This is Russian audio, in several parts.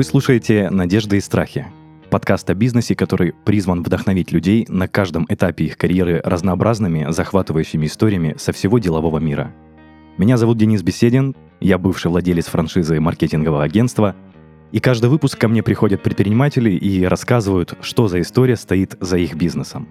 Вы слушаете «Надежды и страхи» — подкаст о бизнесе, который призван вдохновить людей на каждом этапе их карьеры разнообразными, захватывающими историями со всего делового мира. Меня зовут Денис Беседин, я бывший владелец франшизы маркетингового агентства, и каждый выпуск ко мне приходят предприниматели и рассказывают, что за история стоит за их бизнесом.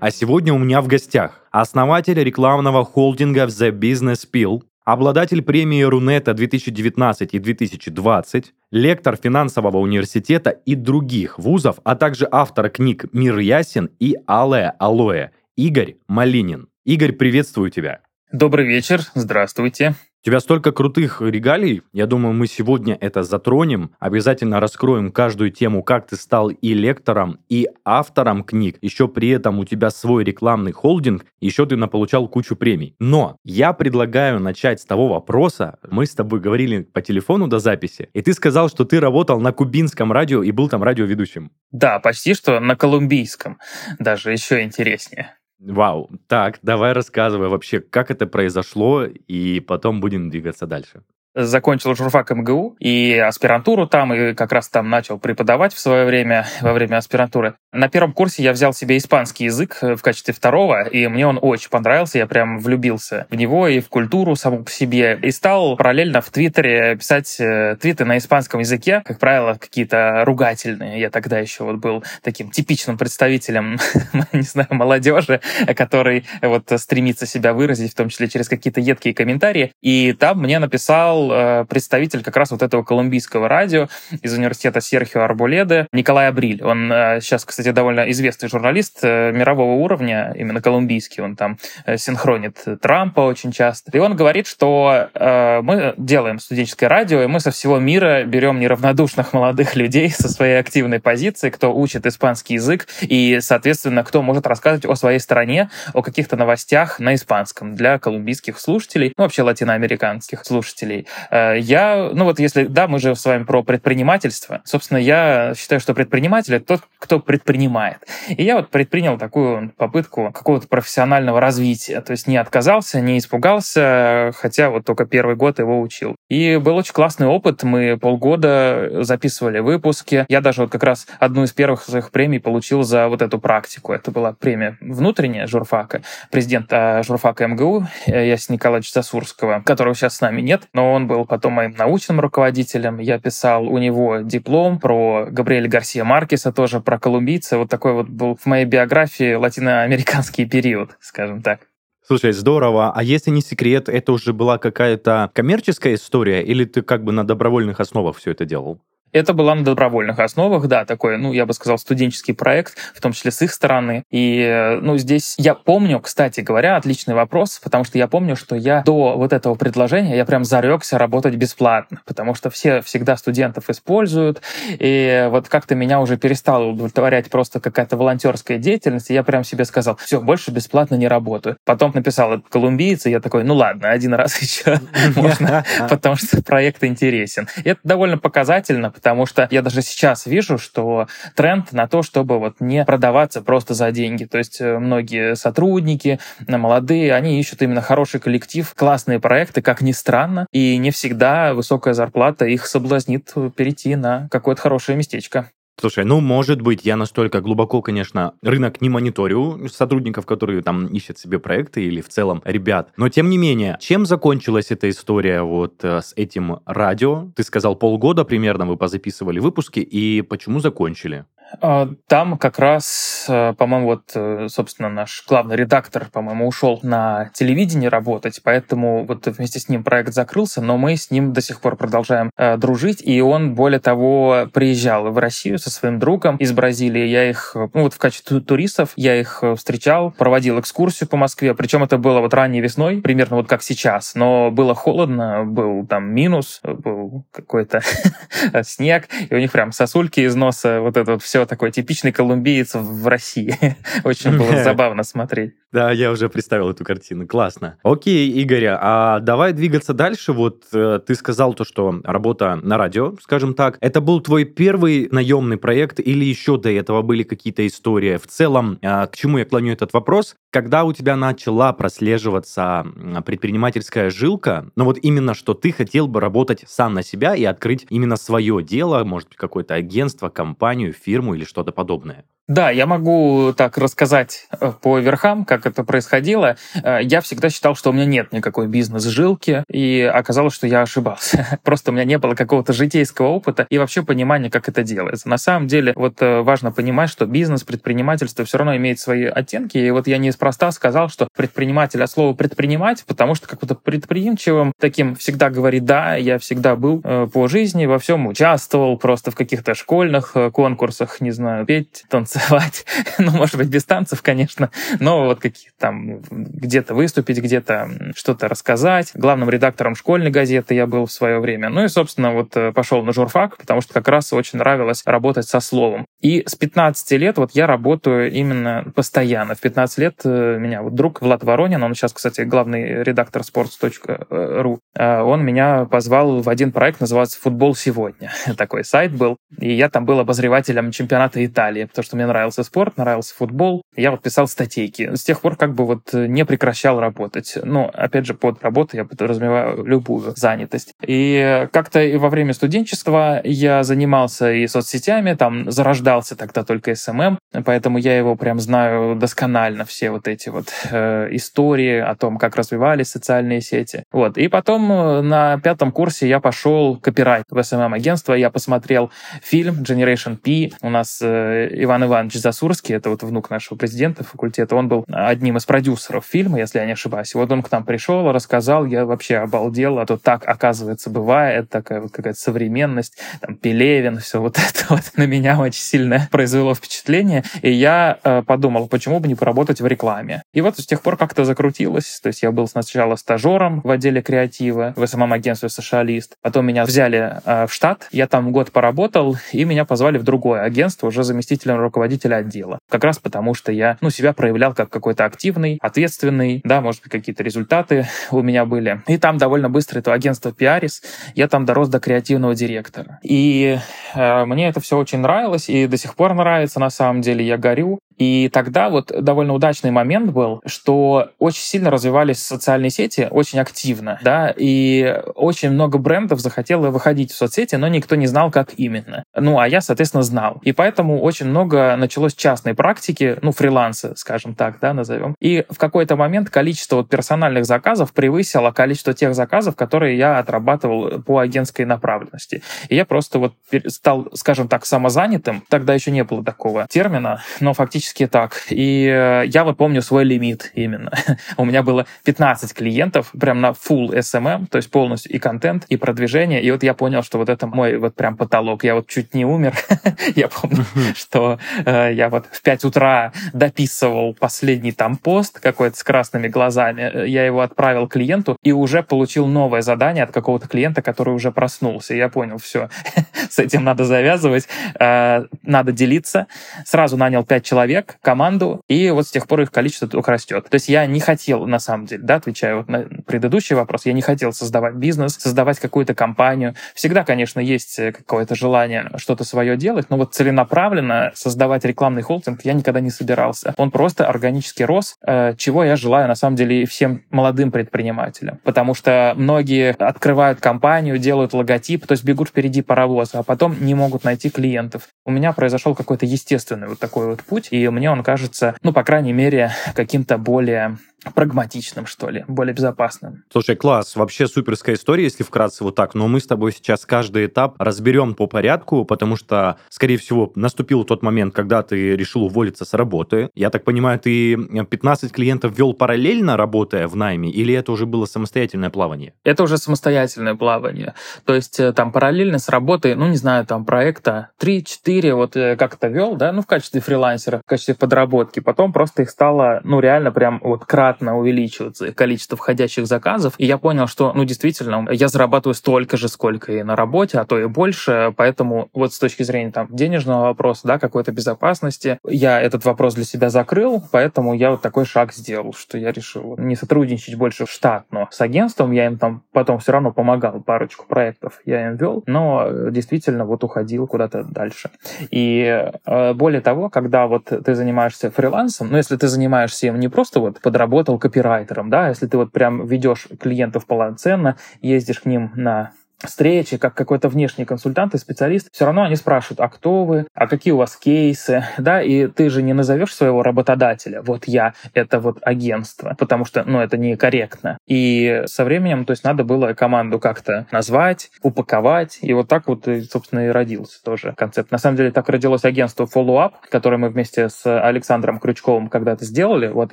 А сегодня у меня в гостях основатель рекламного холдинга The Business Pill, обладатель премии Рунета 2019 и 2020, лектор финансового университета и других вузов, а также автор книг «Мир ясен» и «Алле Алоэ» Игорь Малинин. Игорь, приветствую тебя. Добрый вечер, здравствуйте. Тебя столько крутых регалий. Я думаю, мы сегодня это затронем. Обязательно раскроем каждую тему, как ты стал и лектором, и автором книг. Еще при этом у тебя свой рекламный холдинг, еще ты наполучал кучу премий. Но я предлагаю начать с того вопроса. Мы с тобой говорили по телефону до записи, и ты сказал, что ты работал на кубинском радио и был там радиоведущим. Да, почти что на колумбийском. Даже еще интереснее. Вау. Так, давай рассказывай вообще, как это произошло, и потом будем двигаться дальше закончил журфак МГУ и аспирантуру там, и как раз там начал преподавать в свое время, во время аспирантуры. На первом курсе я взял себе испанский язык в качестве второго, и мне он очень понравился, я прям влюбился в него и в культуру саму по себе, и стал параллельно в Твиттере писать э, твиты на испанском языке, как правило, какие-то ругательные. Я тогда еще вот был таким типичным представителем, не знаю, молодежи, который вот стремится себя выразить, в том числе через какие-то едкие комментарии. И там мне написал Э, представитель как раз вот этого колумбийского радио из университета Серхио Арбуледе Николай Абриль. Он э, сейчас, кстати, довольно известный журналист э, мирового уровня, именно колумбийский. Он там синхронит Трампа очень часто. И он говорит, что мы делаем студенческое радио, и мы со всего мира берем неравнодушных молодых людей со своей активной позиции, кто учит испанский язык, и, соответственно, кто может рассказывать о своей стране, о каких-то новостях на испанском для колумбийских слушателей, ну, вообще латиноамериканских слушателей. Э, я, ну вот если, да, мы же с вами про предпринимательство. Собственно, я считаю, что предприниматель — это тот, кто предпринимает. И я вот предпринял такую попытку какого-то профессионального развития. То есть не отказался, не испугался, хотя вот только первый год его учил. И был очень классный опыт. Мы полгода записывали выпуски. Я даже вот как раз одну из первых своих премий получил за вот эту практику. Это была премия внутренняя журфака, президента журфака МГУ Ясен Николаевича Сосурского, которого сейчас с нами нет, но он был потом моим научным руководителем. Я писал у него диплом про Габриэля Гарсия Маркеса, тоже про колумбийца. Вот такой вот был в моей биографии латиноамериканский период, скажем так. Слушай, здорово. А если не секрет, это уже была какая-то коммерческая история, или ты как бы на добровольных основах все это делал? Это было на добровольных основах, да, такой, ну, я бы сказал, студенческий проект, в том числе с их стороны. И, ну, здесь я помню, кстати говоря, отличный вопрос, потому что я помню, что я до вот этого предложения, я прям зарекся работать бесплатно, потому что все всегда студентов используют, и вот как-то меня уже перестало удовлетворять просто какая-то волонтерская деятельность, и я прям себе сказал, все, больше бесплатно не работаю. Потом написал колумбийцы, и я такой, ну ладно, один раз еще можно, потому что проект интересен. И это довольно показательно, потому что я даже сейчас вижу, что тренд на то, чтобы вот не продаваться просто за деньги. То есть э, многие сотрудники, э, молодые, они ищут именно хороший коллектив, классные проекты, как ни странно, и не всегда высокая зарплата их соблазнит перейти на какое-то хорошее местечко. Слушай, ну, может быть, я настолько глубоко, конечно, рынок не мониторю сотрудников, которые там ищут себе проекты или в целом ребят. Но, тем не менее, чем закончилась эта история вот э, с этим радио? Ты сказал, полгода примерно вы позаписывали выпуски, и почему закончили? А, там как раз, э, по-моему, вот, э, собственно, наш главный редактор, по-моему, ушел на телевидение работать, поэтому вот вместе с ним проект закрылся, но мы с ним до сих пор продолжаем э, дружить, и он, более того, приезжал в Россию со своим другом из Бразилии. Я их, ну вот в качестве туристов, я их встречал, проводил экскурсию по Москве, причем это было вот ранней весной, примерно вот как сейчас, но было холодно, был там минус, был какой-то снег, и у них прям сосульки из носа, вот это вот все такой типичный колумбиец в России. Очень было забавно смотреть. Да, я уже представил эту картину. Классно. Окей, Игорь, а давай двигаться дальше. Вот э, ты сказал то, что работа на радио, скажем так, это был твой первый наемный проект или еще до этого были какие-то истории? В целом, э, к чему я клоню этот вопрос? Когда у тебя начала прослеживаться предпринимательская жилка, но вот именно, что ты хотел бы работать сам на себя и открыть именно свое дело, может быть, какое-то агентство, компанию, фирму или что-то подобное? Да, я могу так рассказать э, по верхам, как это происходило. Э, я всегда считал, что у меня нет никакой бизнес-жилки, и оказалось, что я ошибался. Просто у меня не было какого-то житейского опыта и вообще понимания, как это делается. На самом деле, вот э, важно понимать, что бизнес, предпринимательство все равно имеет свои оттенки, и вот я неспроста сказал, что предприниматель от слова предпринимать, потому что как-то предприимчивым таким всегда говорит «да», я всегда был по жизни, во всем участвовал, просто в каких-то школьных конкурсах, не знаю, петь, танцевать, танцевать. ну, может быть, без танцев, конечно, но вот какие там где-то выступить, где-то что-то рассказать. Главным редактором школьной газеты я был в свое время. Ну и, собственно, вот э, пошел на журфак, потому что как раз очень нравилось работать со словом. И с 15 лет вот я работаю именно постоянно. В 15 лет э, меня вот друг Влад Воронин, он сейчас, кстати, главный редактор sports.ru, э, он меня позвал в один проект, называется «Футбол сегодня». Такой сайт был. И я там был обозревателем чемпионата Италии, потому что мне нравился спорт, нравился футбол. Я вот писал статейки. С тех пор как бы вот не прекращал работать. Ну, опять же, под работу я подразумеваю любую занятость. И как-то и во время студенчества я занимался и соцсетями, там зарождался тогда только SMM, поэтому я его прям знаю досконально, все вот эти вот э, истории о том, как развивались социальные сети. Вот. И потом э, на пятом курсе я пошел копирайт в SMM-агентство, я посмотрел фильм Generation P, у нас э, Иван Иванович Иванович Засурский, это вот внук нашего президента факультета, он был одним из продюсеров фильма, если я не ошибаюсь. И вот он к нам пришел, рассказал, я вообще обалдел, а то так, оказывается, бывает, такая вот какая-то современность, там, Пелевин, все вот это вот на меня очень сильно произвело впечатление. И я э, подумал, почему бы не поработать в рекламе. И вот с тех пор как-то закрутилось. То есть я был сначала стажером в отделе креатива в СММ-агентстве «Сошалист». Потом меня взяли э, в штат, я там год поработал, и меня позвали в другое агентство уже заместителем руководителя руководителя отдела. Как раз потому, что я, ну, себя проявлял как какой-то активный, ответственный, да, может быть, какие-то результаты у меня были. И там довольно быстро это агентство Пиарис, я там дорос до креативного директора. И э, мне это все очень нравилось, и до сих пор нравится, на самом деле, я горю. И тогда вот довольно удачный момент был, что очень сильно развивались социальные сети, очень активно, да, и очень много брендов захотело выходить в соцсети, но никто не знал, как именно. Ну, а я, соответственно, знал. И поэтому очень много началось частной практики, ну, фриланса, скажем так, да, назовем. И в какой-то момент количество вот персональных заказов превысило количество тех заказов, которые я отрабатывал по агентской направленности. И я просто вот стал, скажем так, самозанятым. Тогда еще не было такого термина, но фактически так. И э, я вот помню свой лимит именно. У меня было 15 клиентов прям на full SMM, то есть полностью и контент, и продвижение. И вот я понял, что вот это мой вот прям потолок. Я вот чуть не умер. я помню, что Э, я вот в 5 утра дописывал последний там пост какой-то с красными глазами. Э, я его отправил клиенту и уже получил новое задание от какого-то клиента, который уже проснулся. И я понял, все, с этим надо завязывать, э, надо делиться. Сразу нанял 5 человек, команду, и вот с тех пор их количество только растет. То есть я не хотел, на самом деле, да, отвечая вот на предыдущий вопрос, я не хотел создавать бизнес, создавать какую-то компанию. Всегда, конечно, есть какое-то желание что-то свое делать, но вот целенаправленно создавать рекламный холдинг я никогда не собирался. Он просто органически рос, э, чего я желаю на самом деле всем молодым предпринимателям. Потому что многие открывают компанию, делают логотип, то есть бегут впереди паровоза, а потом не могут найти клиентов. У меня произошел какой-то естественный вот такой вот путь, и мне он кажется, ну, по крайней мере, каким-то более прагматичным, что ли, более безопасным. Слушай, класс, вообще суперская история, если вкратце вот так, но мы с тобой сейчас каждый этап разберем по порядку, потому что, скорее всего, наступил тот момент, когда ты решил уволиться с работы. Я так понимаю, ты 15 клиентов вел параллельно, работая в найме, или это уже было самостоятельное плавание? Это уже самостоятельное плавание. То есть э, там параллельно с работой, ну, не знаю, там проекта 3-4 вот э, как-то вел, да, ну, в качестве фрилансера, в качестве подработки. Потом просто их стало, ну, реально прям вот кратно кратно увеличивается количество входящих заказов, и я понял, что, ну, действительно, я зарабатываю столько же, сколько и на работе, а то и больше, поэтому вот с точки зрения там денежного вопроса, да, какой-то безопасности, я этот вопрос для себя закрыл, поэтому я вот такой шаг сделал, что я решил не сотрудничать больше в штатно с агентством, я им там потом все равно помогал, парочку проектов я им вел, но действительно вот уходил куда-то дальше. И э, более того, когда вот ты занимаешься фрилансом, ну, если ты занимаешься им не просто вот подработал копирайтером, да, если ты вот прям ведешь клиентов полноценно, ездишь к ним на встречи, как какой-то внешний консультант и специалист, все равно они спрашивают, а кто вы, а какие у вас кейсы, да, и ты же не назовешь своего работодателя, вот я, это вот агентство, потому что, ну, это некорректно. И со временем, то есть надо было команду как-то назвать, упаковать, и вот так вот, собственно, и родился тоже концепт. На самом деле так родилось агентство Follow Up, которое мы вместе с Александром Крючковым когда-то сделали, вот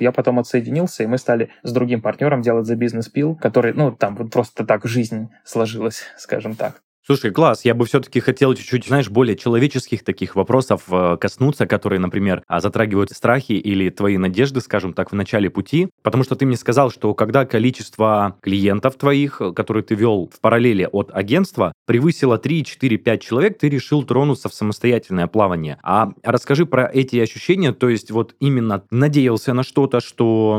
я потом отсоединился, и мы стали с другим партнером делать за бизнес пил, который, ну, там вот просто так жизнь сложилась скажем так. Слушай, класс, я бы все-таки хотел чуть-чуть, знаешь, более человеческих таких вопросов э, коснуться, которые, например, а, затрагивают страхи или твои надежды, скажем так, в начале пути. Потому что ты мне сказал, что когда количество клиентов твоих, э, которые ты вел в параллели от агентства, превысило 3, 4, 5 человек, ты решил тронуться в самостоятельное плавание. А расскажи про эти ощущения, то есть вот именно надеялся на что-то, что,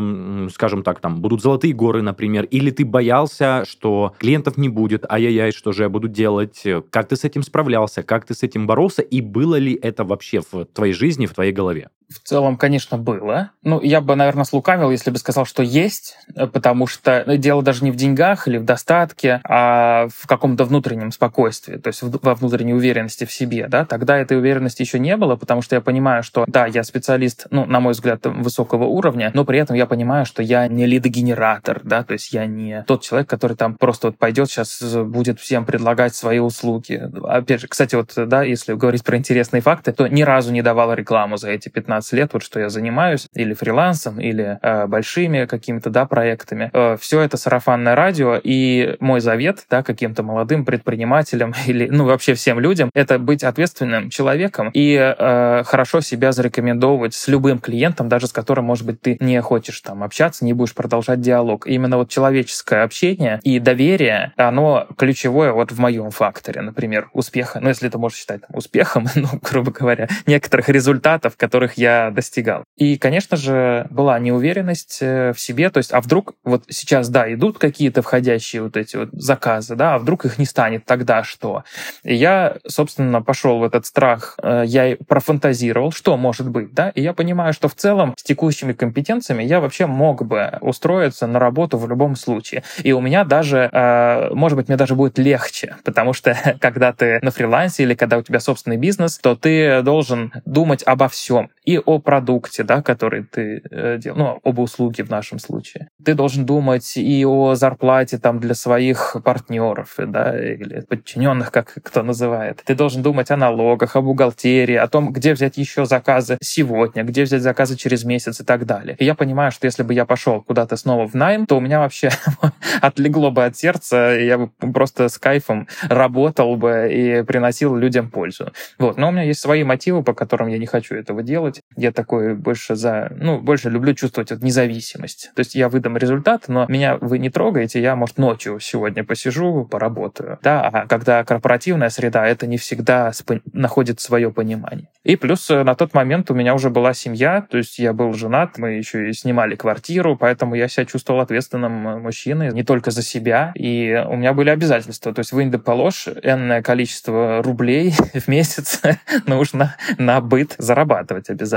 скажем так, там будут золотые горы, например, или ты боялся, что клиентов не будет, ай-яй-яй, что же я буду делать? Делать, э, как ты с этим справлялся, как ты с этим боролся, и было ли это вообще в твоей жизни, в твоей голове? В целом, конечно, было. Ну, я бы, наверное, слукавил, если бы сказал, что есть, э, потому что ну, дело даже не в деньгах или в достатке, а в каком-то внутреннем спокойствии, то есть во внутренней уверенности в себе, да. Тогда этой уверенности еще не было, потому что я понимаю, что, да, я специалист, ну, на мой взгляд, высокого уровня, но при этом я понимаю, что я не лидогенератор, да, то есть я не тот человек, который там просто вот пойдет сейчас будет всем предлагать свои услуги. Опять же, кстати, вот, да, если говорить про интересные факты, то ни разу не давал рекламу за эти 15 лет, вот что я занимаюсь, или фрилансом, или э, большими какими-то, да, проектами. Э, все это сарафанное радио, и мой завет, да, каким-то молодым предпринимателям или, ну, вообще всем людям, это быть ответственным человеком и э, хорошо себя зарекомендовывать с любым клиентом, даже с которым, может быть, ты не хочешь там общаться, не будешь продолжать диалог. Именно вот человеческое общение и доверие, оно ключевое вот в моем факторе, например, успеха, ну, если это можно считать там, успехом, ну, грубо говоря, некоторых результатов, которых я достигал. И, конечно же, была неуверенность э, в себе, то есть, а вдруг вот сейчас, да, идут какие-то входящие вот эти вот заказы, да, а вдруг их не станет, тогда что? И я, собственно, пошел в этот страх, э, я профантазировал, что может быть, да, и я понимаю, что в целом с текущими компетенциями я вообще мог бы устроиться на работу в любом случае. И у меня даже, э, может быть, мне даже будет легче, потому что когда ты на фрилансе или когда у тебя собственный бизнес, то ты должен думать обо всем. И о продукте, да, который ты э, делаешь, ну, об услуге в нашем случае. Ты должен думать и о зарплате там для своих партнеров, да, или подчиненных, как кто называет. Ты должен думать о налогах, о бухгалтерии, о том, где взять еще заказы сегодня, где взять заказы через месяц и так далее. И я понимаю, что если бы я пошел куда-то снова в найм, то у меня вообще отлегло бы от сердца, и я бы просто с кайфом работал бы и приносил людям пользу. Вот. Но у меня есть свои мотивы, по которым я не хочу этого делать. Я такой больше за... Ну, больше люблю чувствовать вот независимость. То есть я выдам результат, но меня вы не трогаете, я, может, ночью сегодня посижу, поработаю. Да, а когда корпоративная среда, это не всегда находит свое понимание. И плюс э, на тот момент у меня уже была семья, то есть я был женат, мы еще и снимали квартиру, поэтому я себя чувствовал ответственным э, мужчиной не только за себя, и у меня были обязательства. То есть в Индополо ложь, энное количество рублей в месяц нужно на быт зарабатывать обязательно.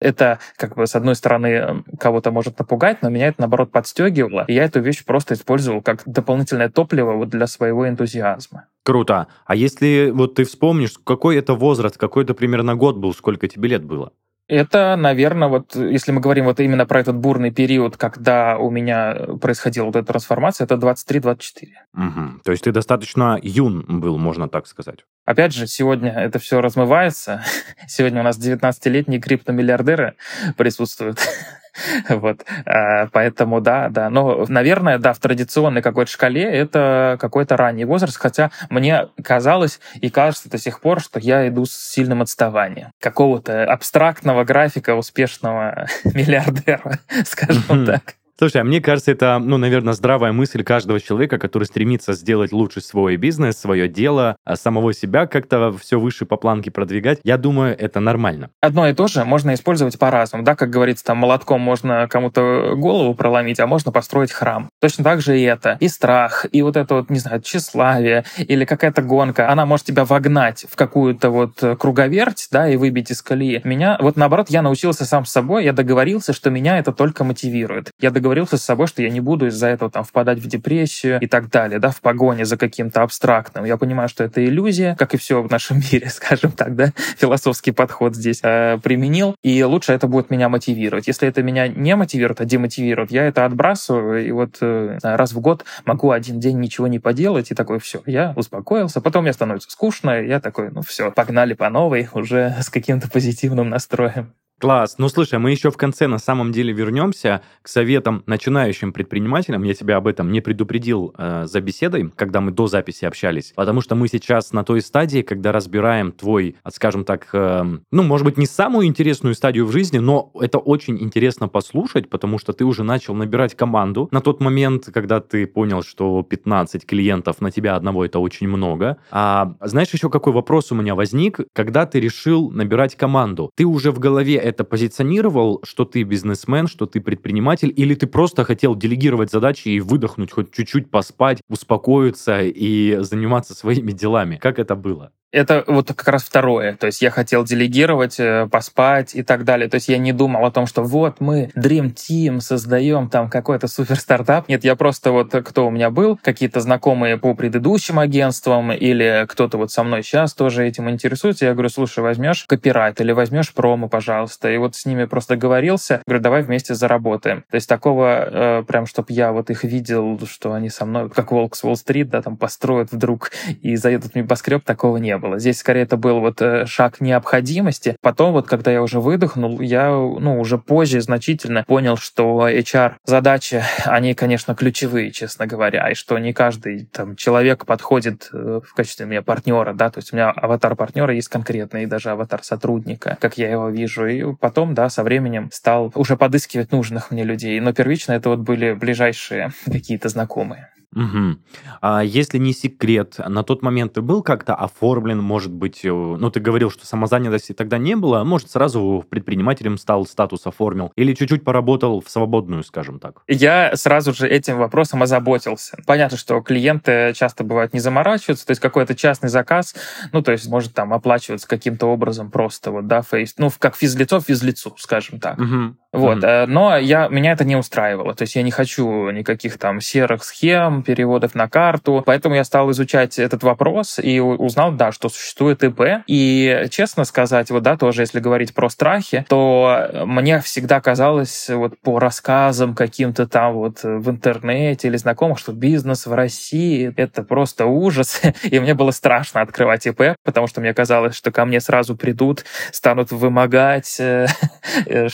Это, как бы, с одной стороны, кого-то может напугать, но меня это, наоборот, подстегивало. И я эту вещь просто использовал как дополнительное топливо вот для своего энтузиазма. Круто. А если вот ты вспомнишь, какой это возраст, какой это примерно год был, сколько тебе лет было? Это, наверное, вот если мы говорим вот именно про этот бурный период, когда у меня происходила вот эта трансформация, это 23-24. Угу. То есть ты достаточно юн был, можно так сказать. Опять же, сегодня это все размывается. Сегодня у нас 19-летние криптомиллиардеры присутствуют. Вот. А, поэтому да, да. Но, наверное, да, в традиционной какой-то шкале это какой-то ранний возраст, хотя мне казалось и кажется до сих пор, что я иду с сильным отставанием. Какого-то абстрактного графика успешного миллиардера, скажем так. Слушай, а мне кажется, это, ну, наверное, здравая мысль каждого человека, который стремится сделать лучше свой бизнес, свое дело, а самого себя как-то все выше по планке продвигать. Я думаю, это нормально. Одно и то же можно использовать по-разному. Да, как говорится, там молотком можно кому-то голову проломить, а можно построить храм. Точно так же и это. И страх, и вот это вот, не знаю, тщеславие или какая-то гонка. Она может тебя вогнать в какую-то вот круговерть, да, и выбить из колеи. Меня, вот наоборот, я научился сам с собой, я договорился, что меня это только мотивирует. Я договорился договорился с собой, что я не буду из-за этого там впадать в депрессию и так далее, да, в погоне за каким-то абстрактным. Я понимаю, что это иллюзия, как и все в нашем мире, скажем так, да, философский подход здесь э, применил, и лучше это будет меня мотивировать. Если это меня не мотивирует, а демотивирует, я это отбрасываю, и вот э, раз в год могу один день ничего не поделать, и такой, все, я успокоился, потом мне становится скучно, и я такой, ну все, погнали по новой, уже с каким-то позитивным настроем. Класс. Ну, слушай, мы еще в конце на самом деле вернемся к советам начинающим предпринимателям. Я тебя об этом не предупредил э, за беседой, когда мы до записи общались, потому что мы сейчас на той стадии, когда разбираем твой, скажем так, э, ну, может быть, не самую интересную стадию в жизни, но это очень интересно послушать, потому что ты уже начал набирать команду. На тот момент, когда ты понял, что 15 клиентов на тебя одного это очень много. А знаешь, еще какой вопрос у меня возник, когда ты решил набирать команду? Ты уже в голове это позиционировал, что ты бизнесмен, что ты предприниматель, или ты просто хотел делегировать задачи и выдохнуть, хоть чуть-чуть поспать, успокоиться и заниматься своими делами? Как это было? Это вот как раз второе. То есть я хотел делегировать, э, поспать и так далее. То есть я не думал о том, что вот мы Dream Team создаем там какой-то супер стартап. Нет, я просто вот кто у меня был, какие-то знакомые по предыдущим агентствам или кто-то вот со мной сейчас тоже этим интересуется. Я говорю, слушай, возьмешь копирайт или возьмешь промо, пожалуйста. И вот с ними просто договорился. Говорю, давай вместе заработаем. То есть такого э, прям, чтобы я вот их видел, что они со мной, как Волк с Уолл-стрит, да, там построят вдруг и заедут в небоскреб, такого не было. Здесь скорее это был вот э, шаг необходимости. Потом вот, когда я уже выдохнул, я, ну, уже позже значительно понял, что HR задачи, они, конечно, ключевые, честно говоря, и что не каждый там человек подходит э, в качестве меня партнера, да, то есть у меня аватар партнера есть конкретный, и даже аватар сотрудника, как я его вижу. И потом, да, со временем стал уже подыскивать нужных мне людей. Но первично это вот были ближайшие какие-то знакомые. Угу. А если не секрет, на тот момент ты был как-то оформлен, может быть, э, ну, ты говорил, что самозанятости тогда не было, может, сразу предпринимателем стал, статус оформил, или чуть-чуть поработал в свободную, скажем так? Я сразу же этим вопросом озаботился. Понятно, что клиенты часто бывают не заморачиваются, то есть какой-то частный заказ, ну, то есть может там оплачиваться каким-то образом просто вот, да, фейс, ну, как физлицо физлицу, скажем так. Угу. Вот, угу. но я, меня это не устраивало, то есть я не хочу никаких там серых схем, переводов на карту. Поэтому я стал изучать этот вопрос и узнал, да, что существует ИП. И, честно сказать, вот, да, тоже если говорить про страхи, то мне всегда казалось вот по рассказам каким-то там вот в интернете или знакомых, что бизнес в России — это просто ужас. И мне было страшно открывать ИП, потому что мне казалось, что ко мне сразу придут, станут вымогать э,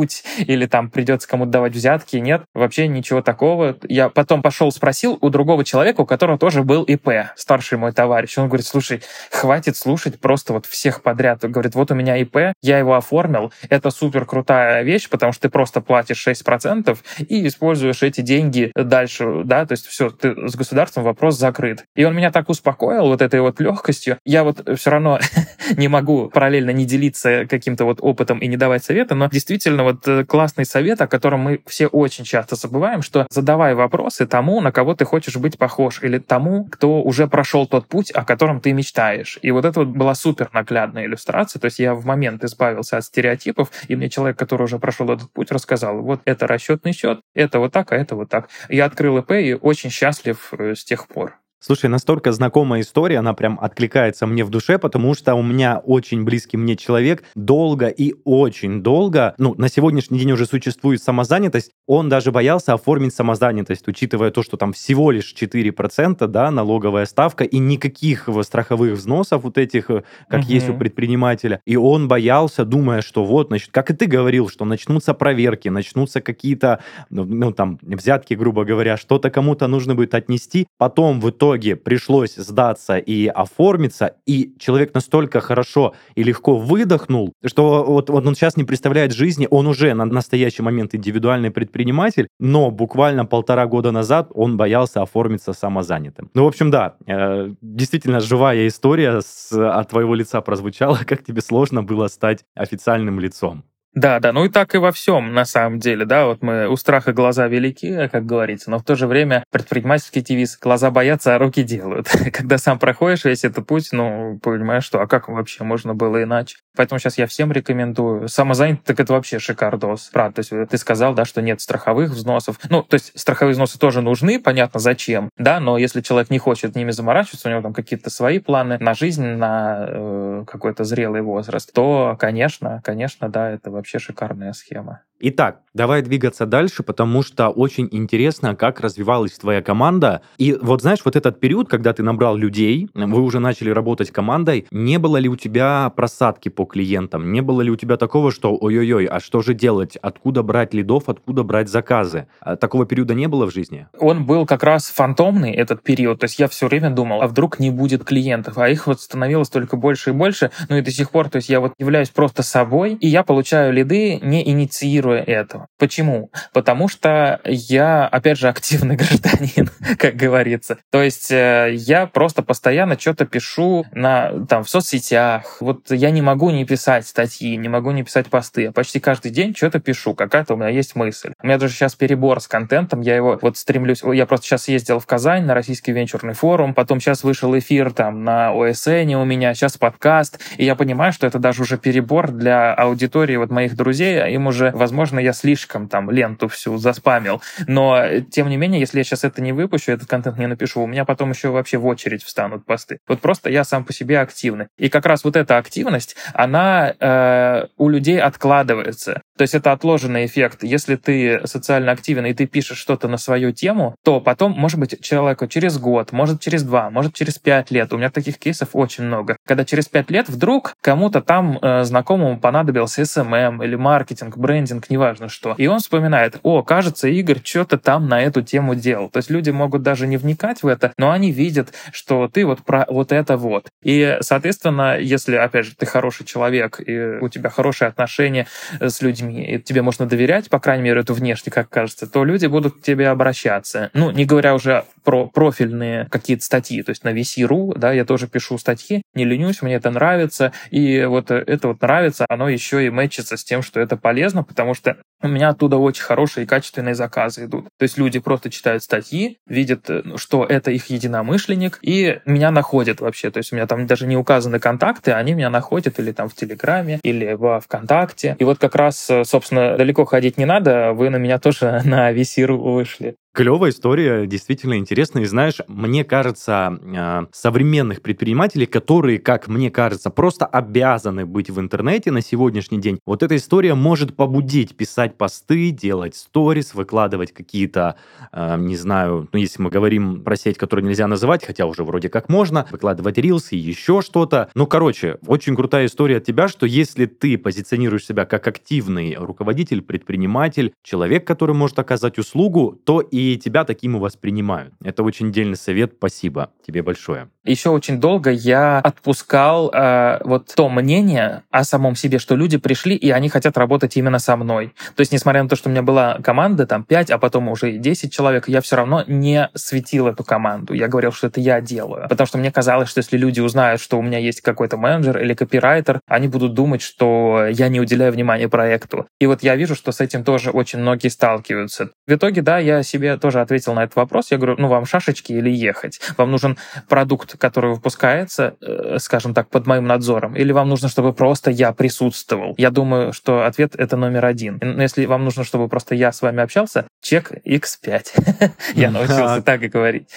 что-нибудь, или там придется кому-то давать взятки. Нет, вообще ничего такого. Я потом пошел спросил у другого человека, у которого тоже был ИП, старший мой товарищ. Он говорит, слушай, хватит слушать просто вот всех подряд. Он говорит, вот у меня ИП, я его оформил, это супер крутая вещь, потому что ты просто платишь 6% и используешь эти деньги дальше, да, то есть все, ты с государством вопрос закрыт. И он меня так успокоил вот этой вот легкостью. Я вот все равно не могу параллельно не делиться каким-то вот опытом и не давать совета, но действительно вот э, классный совет, о котором мы все очень часто забываем, что задавай вопросы тому, на кого ты хочешь быть похож, или тому, кто уже прошел тот путь, о котором ты мечтаешь. И вот это вот была супер наглядная иллюстрация. То есть я в момент избавился от стереотипов, и мне человек, который уже прошел этот путь, рассказал, вот это расчетный счет, это вот так, а это вот так. Я открыл ИП и очень счастлив э, с тех пор. Слушай, настолько знакомая история, она прям откликается мне в душе, потому что у меня очень близкий мне человек долго и очень долго, ну, на сегодняшний день уже существует самозанятость, он даже боялся оформить самозанятость, учитывая то, что там всего лишь 4%, да, налоговая ставка и никаких страховых взносов вот этих, э, как угу. есть у предпринимателя. И он боялся, думая, что вот, значит, как и ты говорил, что начнутся проверки, начнутся какие-то, ну, ну там, взятки, грубо говоря, что-то кому-то нужно будет отнести, потом в итоге итоге пришлось сдаться и оформиться, и человек настолько хорошо и легко выдохнул, что вот, вот он сейчас не представляет жизни, он уже на настоящий момент индивидуальный предприниматель, но буквально полтора года назад он боялся оформиться самозанятым. Ну, в общем, да, э, действительно живая история с, от твоего лица прозвучала, как тебе сложно было стать официальным лицом. Да, да, ну и так и во всем, на самом деле, да, вот мы у страха глаза велики, как говорится, но в то же время предпринимательский девиз «глаза боятся, а руки делают». Когда сам проходишь весь этот путь, ну, понимаешь, что, а как вообще можно было иначе? Поэтому сейчас я всем рекомендую. Самозанятый, так это вообще шикардос. Правда, то есть ты сказал, да, что нет страховых взносов. Ну, то есть страховые взносы тоже нужны, понятно, зачем, да, но если человек не хочет ними заморачиваться, у него там какие-то свои планы на жизнь, на э, какой-то зрелый возраст, то, конечно, конечно, да, это вообще шикарная схема. Итак, давай двигаться дальше, потому что очень интересно, как развивалась твоя команда. И вот знаешь, вот этот период, когда ты набрал людей, вы уже начали работать командой, не было ли у тебя просадки по клиентам? Не было ли у тебя такого, что ой-ой-ой, а что же делать? Откуда брать лидов, откуда брать заказы? А такого периода не было в жизни? Он был как раз фантомный, этот период. То есть я все время думал, а вдруг не будет клиентов? А их вот становилось только больше и больше. Ну и до сих пор, то есть я вот являюсь просто собой, и я получаю лиды, не инициируя этого. Почему? Потому что я, опять же, активный гражданин, как говорится. То есть э, я просто постоянно что-то пишу на, там, в соцсетях. Вот я не не писать статьи, не могу не писать посты. Я почти каждый день что-то пишу, какая-то у меня есть мысль. У меня даже сейчас перебор с контентом, я его вот стремлюсь... Я просто сейчас ездил в Казань на Российский венчурный форум, потом сейчас вышел эфир там на ОСН у меня, сейчас подкаст, и я понимаю, что это даже уже перебор для аудитории вот моих друзей, а им уже, возможно, я слишком там ленту всю заспамил, но тем не менее, если я сейчас это не выпущу, этот контент не напишу, у меня потом еще вообще в очередь встанут посты. Вот просто я сам по себе активный. И как раз вот эта активность, она э, у людей откладывается. То есть это отложенный эффект. Если ты социально активен и ты пишешь что-то на свою тему, то потом, может быть, человеку через год, может через два, может через пять лет. У меня таких кейсов очень много. Когда через пять лет вдруг кому-то там э, знакомому понадобился SMM или маркетинг, брендинг, неважно что. И он вспоминает, о, кажется, Игорь что-то там на эту тему делал. То есть люди могут даже не вникать в это, но они видят, что ты вот про вот это вот. И, соответственно, если, опять же, ты хороший человек, и у тебя хорошие отношения с людьми, и тебе можно доверять, по крайней мере, это внешне, как кажется, то люди будут к тебе обращаться. Ну, не говоря уже про профильные какие-то статьи, то есть на VC.ru, да, я тоже пишу статьи, не ленюсь, мне это нравится, и вот это вот нравится, оно еще и мэчится с тем, что это полезно, потому что у меня оттуда очень хорошие и качественные заказы идут. То есть люди просто читают статьи, видят, э, что это их единомышленник, и меня находят вообще. То есть у меня там даже не указаны контакты, они меня находят или там в Телеграме, или во ВКонтакте. И вот как раз, э, собственно, далеко ходить не надо, вы на меня тоже на VC.ru вышли. Клевая история, действительно интересная. И знаешь, мне кажется, а, современных предпринимателей, которые, как мне кажется, просто обязаны быть в интернете на сегодняшний день, вот эта история может побудить писать посты, делать сторис, выкладывать какие-то, а, не знаю, ну, если мы говорим про сеть, которую нельзя называть, хотя уже вроде как можно, выкладывать рилсы еще что-то. Ну, короче, очень крутая история от тебя, что если ты позиционируешь себя как активный руководитель, предприниматель, человек, который может оказать услугу, то и и тебя таким и воспринимают. Это очень дельный совет, спасибо тебе большое. Еще очень долго я отпускал э, вот то мнение о самом себе, что люди пришли, и они хотят работать именно со мной. То есть, несмотря на то, что у меня была команда, там, 5, а потом уже и 10 человек, я все равно не светил эту команду. Я говорил, что это я делаю. Потому что мне казалось, что если люди узнают, что у меня есть какой-то менеджер или копирайтер, они будут думать, что я не уделяю внимания проекту. И вот я вижу, что с этим тоже очень многие сталкиваются. В итоге, да, я себе тоже ответил на этот вопрос. Я говорю, ну, вам шашечки или ехать? Вам нужен продукт, который выпускается, э, скажем так, под моим надзором? Или вам нужно, чтобы просто я присутствовал? Я думаю, что ответ — это номер один. Но если вам нужно, чтобы просто я с вами общался, чек X5. Я научился так и говорить.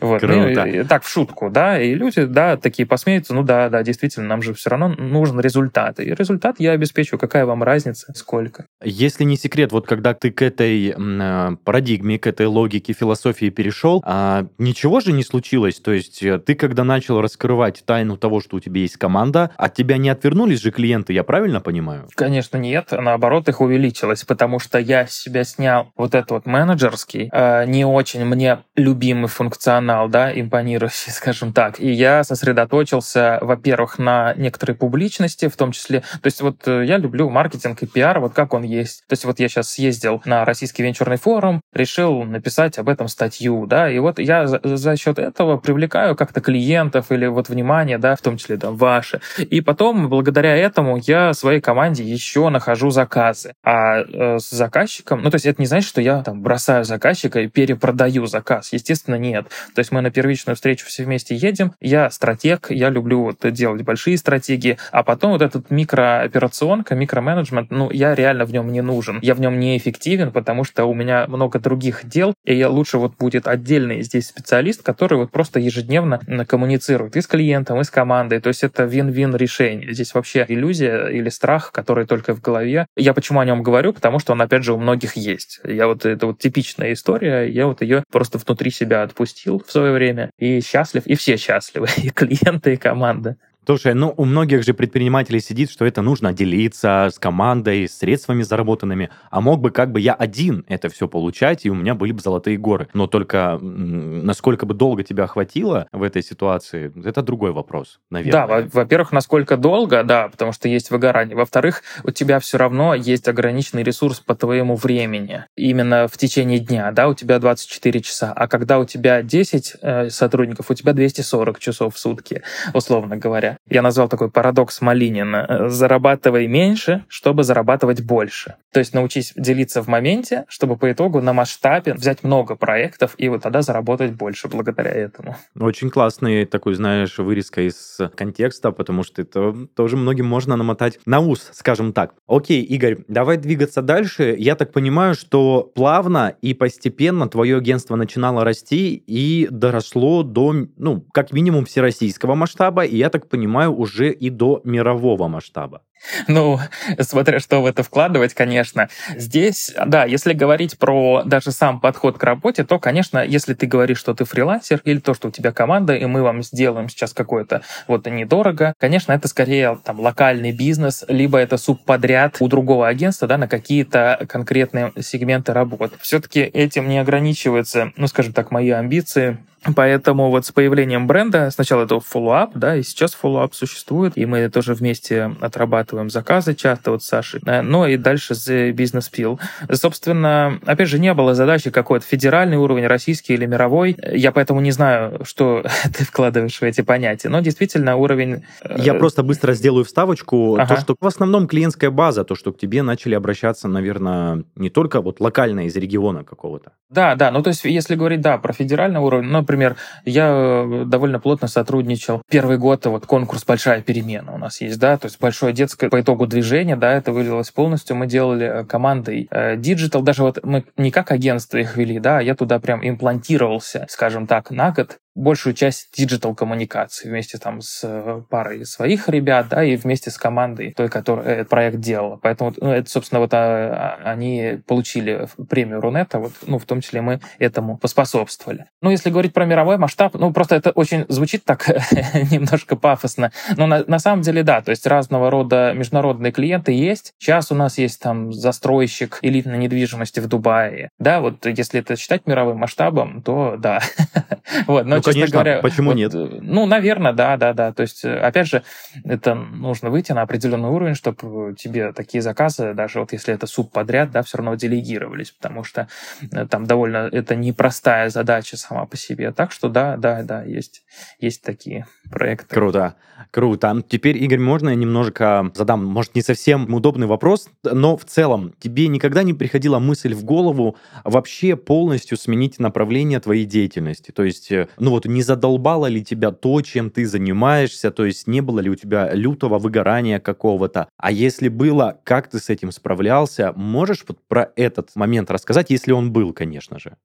Вот. Ну, так, в шутку, да, и люди, да, такие посмеются, ну да, да, действительно, нам же все равно нужен результат. И результат я обеспечу. Какая вам разница, сколько? Если не секрет, вот когда ты к этой э, парадигме, к этой этой логике, философии перешел. А ничего же не случилось? То есть э, ты, когда начал раскрывать тайну того, что у тебя есть команда, от тебя не отвернулись же клиенты, я правильно понимаю? Конечно, нет. Наоборот, их увеличилось, потому что я с себя снял вот этот вот менеджерский, э, не очень мне любимый функционал, да, импонирующий, скажем так. И я сосредоточился, во-первых, на некоторой публичности, в том числе, то есть вот э, я люблю маркетинг и пиар, вот как он есть. То есть вот я сейчас съездил на российский венчурный форум, решил написать об этом статью, да, и вот я за, за счет этого привлекаю как-то клиентов или вот внимание, да, в том числе там ваше. И потом, благодаря этому, я своей команде еще нахожу заказы. А э, с заказчиком, ну, то есть это не значит, что я там бросаю заказчика и перепродаю заказ. Естественно, нет. То есть мы на первичную встречу все вместе едем, я стратег, я люблю вот делать большие стратегии, а потом вот этот микрооперационка, микроменеджмент, ну, я реально в нем не нужен. Я в нем не эффективен, потому что у меня много других дел, и я лучше вот будет отдельный здесь специалист, который вот просто ежедневно коммуницирует и с клиентом, и с командой. То есть это вин-вин решение. Здесь вообще иллюзия или страх, который только в голове. Я почему о нем говорю? Потому что он, опять же, у многих есть. Я вот, это вот типичная история, я вот ее просто внутри себя отпустил в свое время, и счастлив, и все счастливы, и клиенты, и команда. Слушай, ну у многих же предпринимателей сидит, что это нужно делиться с командой, с средствами заработанными, а мог бы как бы я один это все получать, и у меня были бы золотые горы. Но только насколько бы долго тебя хватило в этой ситуации, это другой вопрос, наверное. Да, во-первых, насколько долго, да, потому что есть выгорание. Во-вторых, у тебя все равно есть ограниченный ресурс по твоему времени. Именно в течение дня, да, у тебя 24 часа. А когда у тебя 10 э, сотрудников, у тебя 240 часов в сутки, условно говоря. Я назвал такой парадокс Малинина. Зарабатывай меньше, чтобы зарабатывать больше. То есть научись делиться в моменте, чтобы по итогу на масштабе взять много проектов и вот тогда заработать больше благодаря этому. Очень классный такой, знаешь, вырезка из контекста, потому что это тоже многим можно намотать на ус, скажем так. Окей, Игорь, давай двигаться дальше. Я так понимаю, что плавно и постепенно твое агентство начинало расти и доросло до, ну, как минимум всероссийского масштаба, и я так понимаю, понимаю, уже и до мирового масштаба. Ну, смотря что в это вкладывать, конечно. Здесь, да, если говорить про даже сам подход к работе, то, конечно, если ты говоришь, что ты фрилансер, или то, что у тебя команда, и мы вам сделаем сейчас какое-то вот недорого, конечно, это скорее там локальный бизнес, либо это субподряд у другого агентства, да, на какие-то конкретные сегменты работ. Все-таки этим не ограничиваются, ну, скажем так, мои амбиции Поэтому вот с появлением бренда сначала это follow-up, да, и сейчас follow-up существует, и мы тоже вместе отрабатываем заказы часто вот с Сашей, э, но и дальше с бизнес-пил. Собственно, опять же, не было задачи какой-то федеральный уровень, российский или мировой. Я поэтому не знаю, что ты вкладываешь в эти понятия, но действительно уровень... Э, Я просто быстро сделаю вставочку. Ага. То, что в основном клиентская база, то, что к тебе начали обращаться, наверное, не только вот локально из региона какого-то. Да, да, ну то есть если говорить, да, про федеральный уровень, например, я э, довольно плотно сотрудничал. Первый год вот конкурс «Большая перемена» у нас есть, да, то есть большое детское по итогу движения, да, это вылилось полностью. Мы делали э, командой digital, э, даже вот мы не как агентство их вели, да, а я туда прям имплантировался, скажем так, на год большую часть digital коммуникации вместе там с э, парой своих ребят, да, и вместе с командой той, которая этот проект делала. Поэтому, ну, это, собственно, вот а, а, они получили премию Рунета, вот, ну, в том числе мы этому поспособствовали. Ну, если говорить про мировой масштаб, ну, просто это очень звучит так немножко пафосно, но на, на самом деле, да, то есть разного рода международные клиенты есть. Сейчас у нас есть там застройщик элитной недвижимости в Дубае, да, вот если это считать мировым масштабом, то да. вот, но ну, честно конечно, говоря... Почему вот, нет? Ну, наверное, да, да, да. То есть, опять же, это нужно выйти на определенный уровень, чтобы тебе такие заказы, даже вот если это субподряд, да, все равно делегировались, потому что э, там довольно это непростая задача сама по себе. Так что да, да, да, есть, есть такие проекты. Круто, круто. Теперь, Игорь, можно я немножко задам, может, не совсем удобный вопрос, но в целом тебе никогда не приходила мысль в голову вообще полностью сменить направление твоей деятельности? То есть, э, ну вот не задолбало ли тебя то, чем ты занимаешься, то есть не было ли у тебя лютого выгорания какого-то, а если было, как ты с этим справлялся, можешь вот про этот момент рассказать, если он был, конечно же?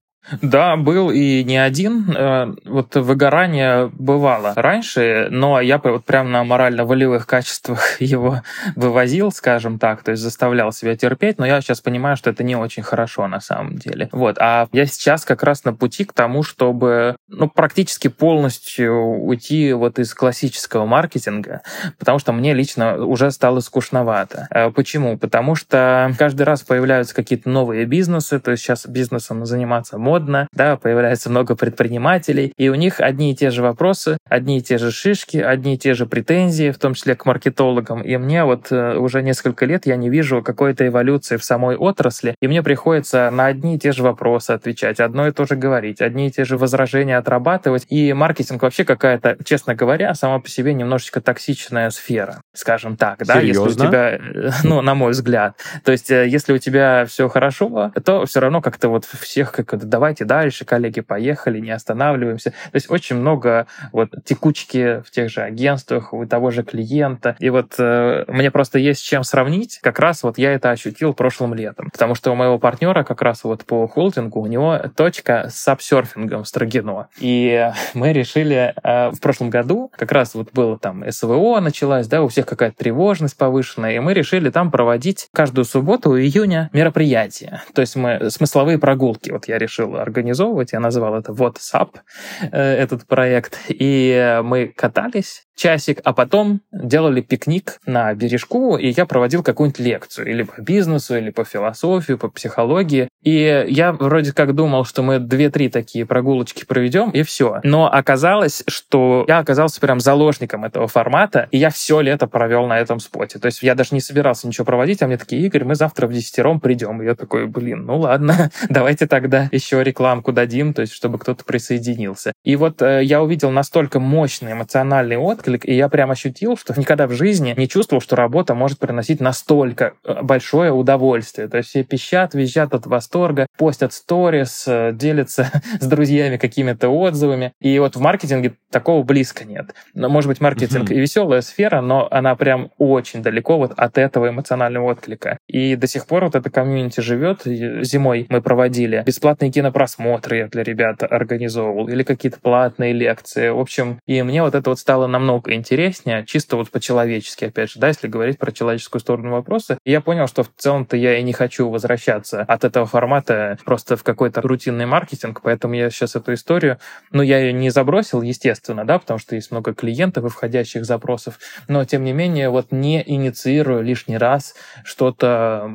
Да, был и не один. Э, вот выгорание бывало раньше, но я вот прям на морально-волевых качествах его вывозил, скажем так, то есть заставлял себя терпеть, но я сейчас понимаю, что это не очень хорошо на самом деле. Вот. А я сейчас как раз на пути к тому, чтобы ну, практически полностью уйти вот из классического маркетинга, потому что мне лично уже стало скучновато. Э, почему? Потому что каждый раз появляются какие-то новые бизнесы, то есть сейчас бизнесом заниматься можно, модно, да, появляется много предпринимателей, и у них одни и те же вопросы, одни и те же шишки, одни и те же претензии, в том числе к маркетологам. И мне вот э, уже несколько лет я не вижу какой-то эволюции в самой отрасли, и мне приходится на одни и те же вопросы отвечать, одно и то же говорить, одни и те же возражения отрабатывать. И маркетинг вообще какая-то, честно говоря, сама по себе немножечко токсичная сфера, скажем так, да, Серьезно? если у тебя, э, ну, на мой взгляд. То есть, э, если у тебя все хорошо, то все равно как-то вот всех как давай давайте дальше, коллеги, поехали, не останавливаемся. То есть очень много вот текучки в тех же агентствах, у того же клиента. И вот э, мне просто есть чем сравнить. Как раз вот я это ощутил прошлым летом. Потому что у моего партнера как раз вот по холдингу у него точка с апсерфингом в Строгино. И мы решили э, в прошлом году, как раз вот было там СВО началась, да, у всех какая-то тревожность повышенная, и мы решили там проводить каждую субботу июня мероприятия. То есть мы смысловые прогулки. Вот я решил организовывать. Я назвал это WhatsApp, э, этот проект. И мы катались часик, а потом делали пикник на бережку, и я проводил какую-нибудь лекцию или по бизнесу, или по философии, по психологии. И я вроде как думал, что мы две-три такие прогулочки проведем, и все. Но оказалось, что я оказался прям заложником этого формата, и я все лето провел на этом споте. То есть я даже не собирался ничего проводить, а мне такие, Игорь, мы завтра в десятером придем. И я такой, блин, ну ладно, давайте тогда еще рекламку дадим, то есть чтобы кто-то присоединился. И вот э, я увидел настолько мощный эмоциональный отклик, и я прям ощутил, что никогда в жизни не чувствовал, что работа может приносить настолько э, большое удовольствие. То есть все пищат, визжат от восторга, постят сторис, э, делятся с друзьями какими-то отзывами. И вот в маркетинге такого близко нет. Но, может быть, маркетинг и веселая сфера, но она прям очень далеко вот от этого эмоционального отклика. И до сих пор вот эта комьюнити живет. Зимой мы проводили бесплатные кино просмотры я для ребят организовывал, или какие-то платные лекции. В общем, и мне вот это вот стало намного интереснее, чисто вот по-человечески, опять же, да, если говорить про человеческую сторону вопроса. Я понял, что в целом-то я и не хочу возвращаться от этого формата просто в какой-то рутинный маркетинг, поэтому я сейчас эту историю, ну, я ее не забросил, естественно, да, потому что есть много клиентов и входящих запросов, но, тем не менее, вот не инициирую лишний раз что-то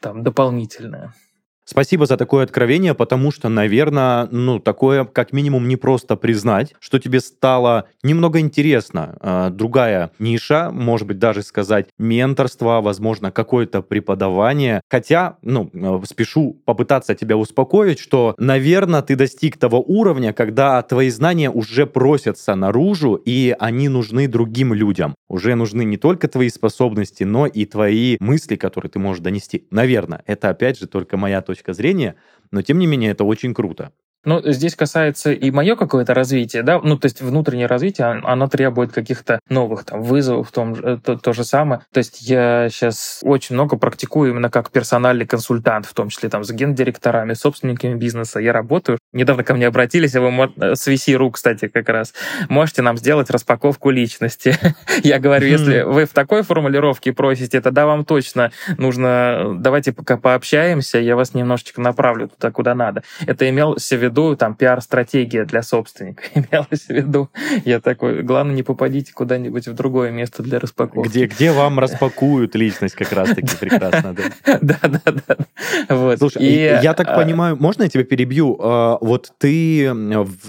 там дополнительное. Спасибо за такое откровение, потому что, наверное, ну, такое как минимум не просто признать, что тебе стало немного интересно. Э, другая ниша, может быть, даже сказать менторство, возможно, какое-то преподавание. Хотя, ну, э, спешу попытаться тебя успокоить, что, наверное, ты достиг того уровня, когда твои знания уже просятся наружу, и они нужны другим людям. Уже нужны не только твои способности, но и твои мысли, которые ты можешь донести. Наверное, это опять же только моя точка точка зрения, но тем не менее это очень круто. Ну, здесь касается и мое какое-то развитие, да, ну, то есть внутреннее развитие, оно требует каких-то новых там вызовов, том, то, то же самое. То есть я сейчас очень много практикую именно как персональный консультант, в том числе там с гендиректорами, собственниками бизнеса. Я работаю. Недавно ко мне обратились, а вы э, с VC.ru, кстати, как раз. Можете нам сделать распаковку личности. я говорю, если вы в такой формулировке просите, тогда вам точно нужно, давайте пока пообщаемся, я вас немножечко направлю туда, куда надо. Это имел в виду виду там пиар-стратегия для собственника имелась в виду. Я такой, главное, не попадите куда-нибудь в другое место для распаковки. Где, где вам распакуют личность как раз-таки прекрасно, да? Да, да, да. Вот. Слушай, я так а, понимаю, можно я тебя перебью? А, вот ты,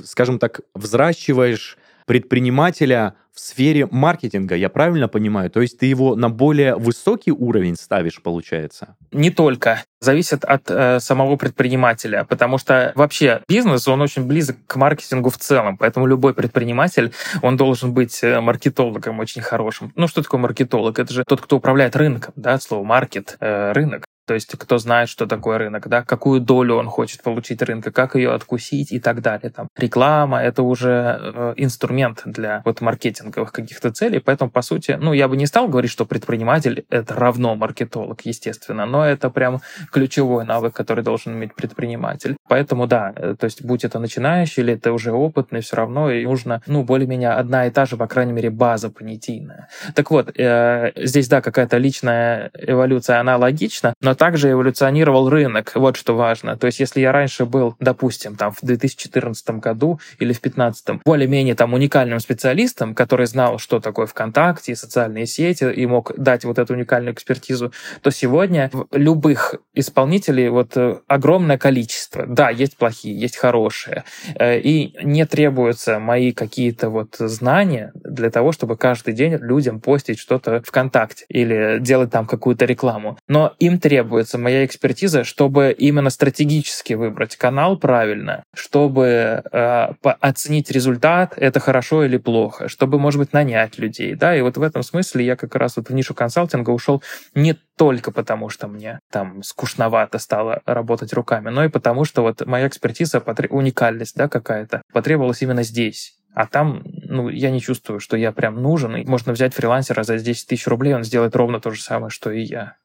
скажем так, взращиваешь предпринимателя в сфере маркетинга, я правильно понимаю? То есть ты его на более высокий уровень ставишь, получается? Не только. Зависит от э, самого предпринимателя, потому что вообще бизнес, он очень близок к маркетингу в целом, поэтому любой предприниматель, он должен быть э, маркетологом очень хорошим. Ну, что такое маркетолог? Это же тот, кто управляет рынком, да, слово маркет, э, рынок. То есть кто знает, что такое рынок, да, какую долю он хочет получить рынка, как ее откусить и так далее. Там реклама — это уже э, инструмент для вот маркетинговых каких-то целей, поэтому, по сути, ну, я бы не стал говорить, что предприниматель — это равно маркетолог, естественно, но это прям ключевой навык, который должен иметь предприниматель. Поэтому, да, э, то есть будь это начинающий или это уже опытный, все равно и нужно, ну, более-менее одна и та же, по крайней мере, база понятийная. Так вот, э, здесь, да, какая-то личная эволюция, она логична, но также эволюционировал рынок, вот что важно. То есть если я раньше был, допустим, там в 2014 году или в 2015, более-менее там уникальным специалистом, который знал, что такое ВКонтакте и социальные сети, и мог дать вот эту уникальную экспертизу, то сегодня любых исполнителей вот э, огромное количество. Да, есть плохие, есть хорошие. Э, и не требуются мои какие-то вот знания для того, чтобы каждый день людям постить что-то ВКонтакте или делать там какую-то рекламу. Но им требуется моя экспертиза, чтобы именно стратегически выбрать канал правильно, чтобы э, оценить результат, это хорошо или плохо, чтобы, может быть, нанять людей. Да? И вот в этом смысле я как раз вот в нишу консалтинга ушел не только потому, что мне там скучновато стало работать руками, но и потому, что вот моя экспертиза, уникальность да, какая-то, потребовалась именно здесь. А там, ну, я не чувствую, что я прям нужен. И можно взять фрилансера за 10 тысяч рублей, он сделает ровно то же самое, что и я.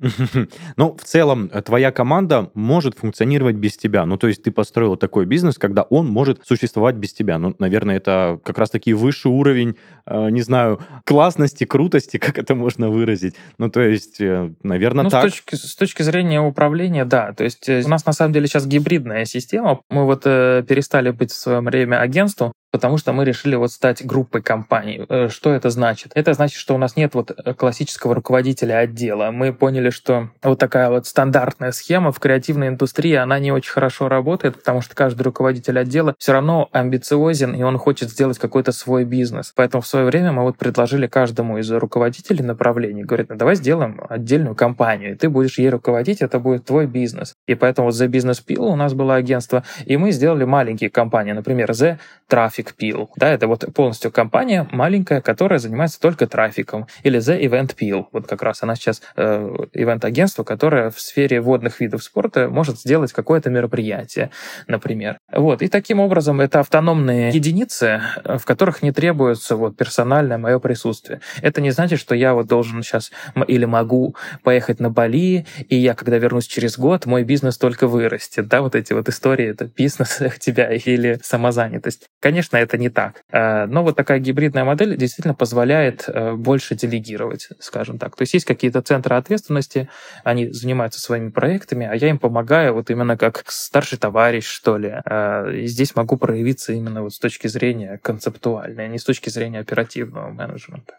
Ну, в целом, э, твоя команда может функционировать без тебя. Ну, то есть ты построил такой бизнес, когда он может существовать без тебя. Ну, наверное, это как раз-таки высший уровень, э, не знаю, классности, крутости, как это можно выразить. Ну, то есть, э, наверное, ну, так. С точки, с точки зрения управления, да. То есть у нас на самом деле сейчас гибридная система. Мы вот э, перестали быть в свое время агентством, потому что мы решили вот стать группой компаний. Э, что это значит? Это значит, что у нас нет вот э, классического руководителя отдела. Мы поняли, что вот такая вот стандартная схема в креативной индустрии, она не очень хорошо работает, потому что каждый руководитель отдела все равно амбициозен, и он хочет сделать какой-то свой бизнес. Поэтому в свое время мы вот предложили каждому из руководителей направлений, говорят, ну давай сделаем отдельную компанию, и ты будешь ей руководить, это будет твой бизнес. И поэтому вот The Business Pill у нас было агентство, и мы сделали маленькие компании, например, The Traffic Traffic Peel. Да, это вот полностью компания маленькая, которая занимается только трафиком. Или The Event Peel. Вот как раз она сейчас э, ивент-агентство, которое в сфере водных видов спорта может сделать какое-то мероприятие, например. Вот. И таким образом это автономные единицы, в которых не требуется вот персональное мое присутствие. Это не значит, что я вот должен сейчас или могу поехать на Бали, и я, когда вернусь через год, мой бизнес только вырастет. Да, вот эти вот истории, это бизнес тебя или самозанятость. Конечно, Конечно, это не так. Э, но вот такая гибридная модель действительно позволяет э, больше делегировать, скажем так. То есть есть какие-то центры ответственности, они занимаются своими проектами, а я им помогаю вот именно как старший товарищ, что ли. Э, и здесь могу проявиться именно вот с точки зрения концептуальной, а не с точки зрения оперативного менеджмента.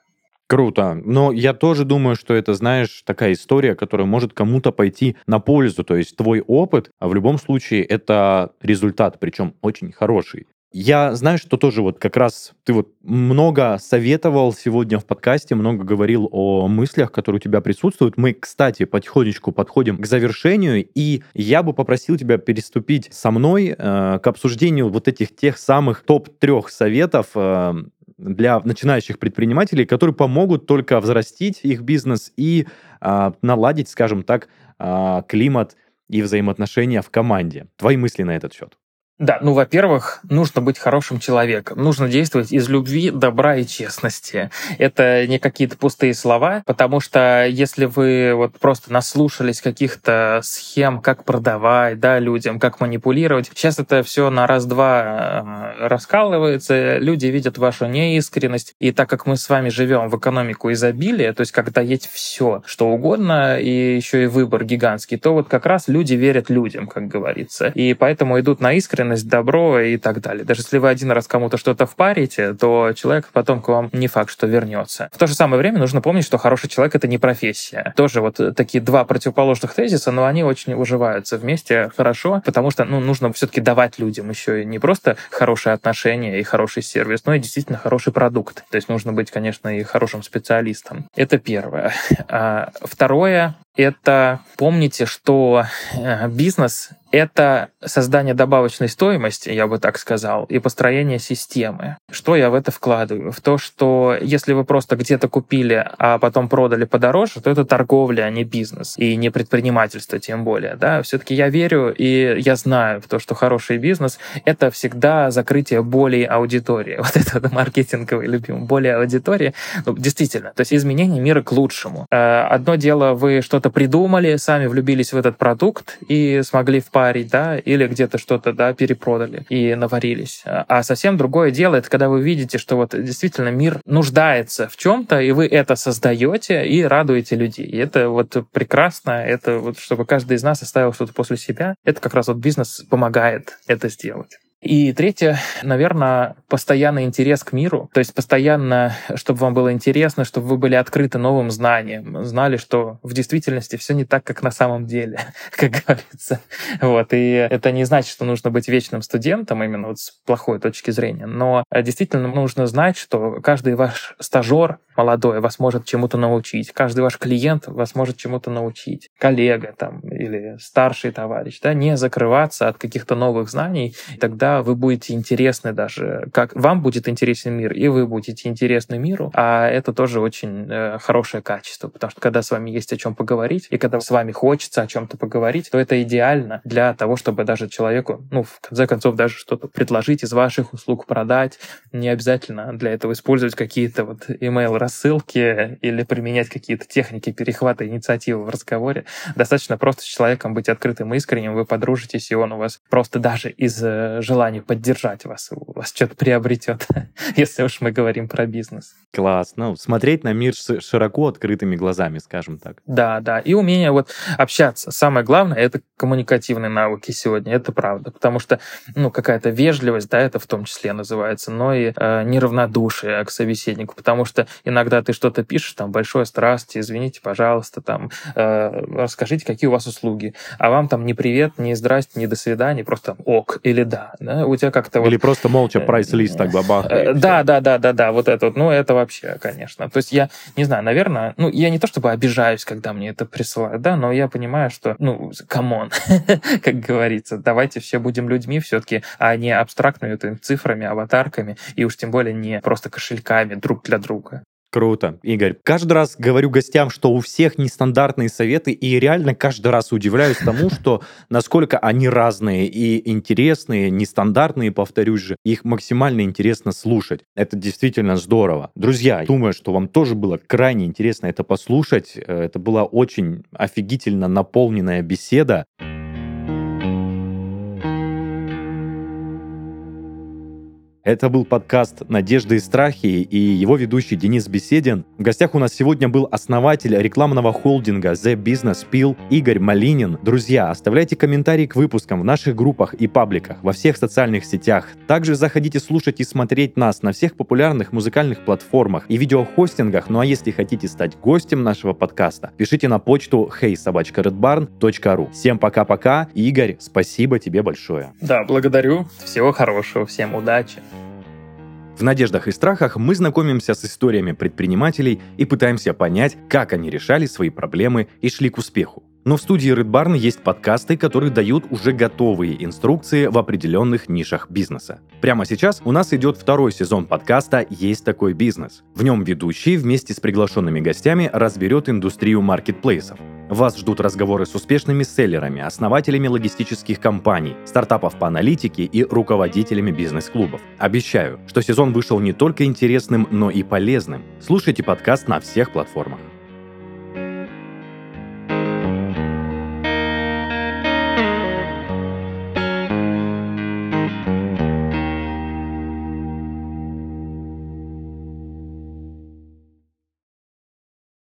Круто. Но я тоже думаю, что это, знаешь, такая история, которая может кому-то пойти на пользу. То есть твой опыт, а в любом случае это результат, причем очень хороший. Я знаю, что тоже вот как раз ты вот много советовал сегодня в подкасте, много говорил о мыслях, которые у тебя присутствуют. Мы, кстати, потихонечку подходим к завершению, и я бы попросил тебя переступить со мной э, к обсуждению вот этих тех самых топ-трех советов э, для начинающих предпринимателей, которые помогут только взрастить их бизнес и э, наладить, скажем так, э, климат и взаимоотношения в команде. Твои мысли на этот счет? Да, ну, во-первых, нужно быть хорошим человеком. Нужно действовать из любви, добра и честности. Это не какие-то пустые слова, потому что если вы вот просто наслушались каких-то схем, как продавать, да, людям, как манипулировать, сейчас это все на раз-два э, раскалывается, люди видят вашу неискренность, и так как мы с вами живем в экономику изобилия, то есть когда есть все, что угодно, и еще и выбор гигантский, то вот как раз люди верят людям, как говорится. И поэтому идут на искренность, искренность, добро и так далее. Даже если вы один раз кому-то что-то впарите, то человек потом к вам не факт, что вернется. В то же самое время нужно помнить, что хороший человек — это не профессия. Тоже вот такие два противоположных тезиса, но они очень уживаются вместе хорошо, потому что ну, нужно все-таки давать людям еще и не просто хорошие отношения и хороший сервис, но и действительно хороший продукт. То есть нужно быть, конечно, и хорошим специалистом. Это первое. А второе, это помните, что э, бизнес это создание добавочной стоимости, я бы так сказал, и построение системы. Что я в это вкладываю? В то, что если вы просто где-то купили, а потом продали подороже, то это торговля, а не бизнес, и не предпринимательство тем более. Да? Все-таки я верю и я знаю в то, что хороший бизнес — это всегда закрытие более аудитории. Вот это вот маркетинговый любимый, более аудитории. Ну, действительно, то есть изменение мира к лучшему. Э, одно дело, вы что-то придумали, сами влюбились в этот продукт и смогли впарить, да, или где-то что-то, да, перепродали и наварились. А совсем другое дело, это когда вы видите, что вот действительно мир нуждается в чем-то, и вы это создаете и радуете людей. И это вот прекрасно, это вот чтобы каждый из нас оставил что-то после себя, это как раз вот бизнес помогает это сделать. И третье, наверное, постоянный интерес к миру. То есть постоянно, чтобы вам было интересно, чтобы вы были открыты новым знаниям, знали, что в действительности все не так, как на самом деле, как говорится. Вот. И это не значит, что нужно быть вечным студентом, именно вот с плохой точки зрения. Но действительно нужно знать, что каждый ваш стажер молодой вас может чему-то научить, каждый ваш клиент вас может чему-то научить, коллега там или старший товарищ, да, не закрываться от каких-то новых знаний, и тогда вы будете интересны даже, как вам будет интересен мир, и вы будете интересны миру, а это тоже очень э, хорошее качество, потому что когда с вами есть о чем поговорить, и когда с вами хочется о чем-то поговорить, то это идеально для того, чтобы даже человеку, ну, в конце концов, даже что-то предложить из ваших услуг, продать. Не обязательно для этого использовать какие-то вот email-рассылки или применять какие-то техники перехвата инициативы в разговоре. Достаточно просто с человеком быть открытым и искренним, вы подружитесь, и он у вас просто даже из э, желания желанию поддержать вас, у вас что-то приобретет, если уж мы говорим про бизнес. Класс. Ну, смотреть на мир с широко открытыми глазами, скажем так. Да, да. И умение вот общаться. Самое главное — это коммуникативные навыки сегодня. Это правда. Потому что, ну, какая-то вежливость, да, это в том числе называется, но и э, неравнодушие к собеседнику. Потому что иногда ты что-то пишешь, там, большое страсти, извините, пожалуйста, там, э, расскажите, какие у вас услуги. А вам там ни привет, ни здрасте, ни до свидания, просто ок или да да, у тебя как-то... Или вот, просто молча прайс-лист так бабах. Э, да, да, да, да, да, вот это вот, ну, это вообще, конечно. То есть я, не знаю, наверное, ну, я не то чтобы обижаюсь, когда мне это присылают, да, но я понимаю, что, ну, come on, как говорится, давайте все будем людьми все-таки, а не абстрактными цифрами, аватарками, и уж тем более не просто кошельками друг для друга. Круто. Игорь, каждый раз говорю гостям, что у всех нестандартные советы, и реально каждый раз удивляюсь тому, что насколько они разные и интересные, нестандартные, повторюсь же, их максимально интересно слушать. Это действительно здорово. Друзья, думаю, что вам тоже было крайне интересно это послушать. Э, это была очень офигительно наполненная беседа. Это был подкаст «Надежды и страхи» и его ведущий Денис Беседин. В гостях у нас сегодня был основатель рекламного холдинга The Business Peel Игорь Малинин. Друзья, оставляйте комментарии к выпускам в наших группах и пабликах во всех социальных сетях. Также заходите слушать и смотреть нас на всех популярных музыкальных платформах и видеохостингах. Ну а если хотите стать гостем нашего подкаста, пишите на почту heysobachkaredbarn.ru. Всем пока-пока. Игорь, спасибо тебе большое. Да, благодарю. Всего хорошего. Всем удачи. В «Надеждах и страхах» мы знакомимся с историями предпринимателей и пытаемся понять, как они решали свои проблемы и шли к успеху. Но в студии Barn есть подкасты, которые дают уже готовые инструкции в определенных нишах бизнеса. Прямо сейчас у нас идет второй сезон подкаста «Есть такой бизнес». В нем ведущий вместе с приглашенными гостями разберет индустрию маркетплейсов. Вас ждут разговоры с успешными селлерами, основателями логистических компаний, стартапов по аналитике и руководителями бизнес-клубов. Обещаю, что сезон вышел не только интересным, но и полезным. Слушайте подкаст на всех платформах.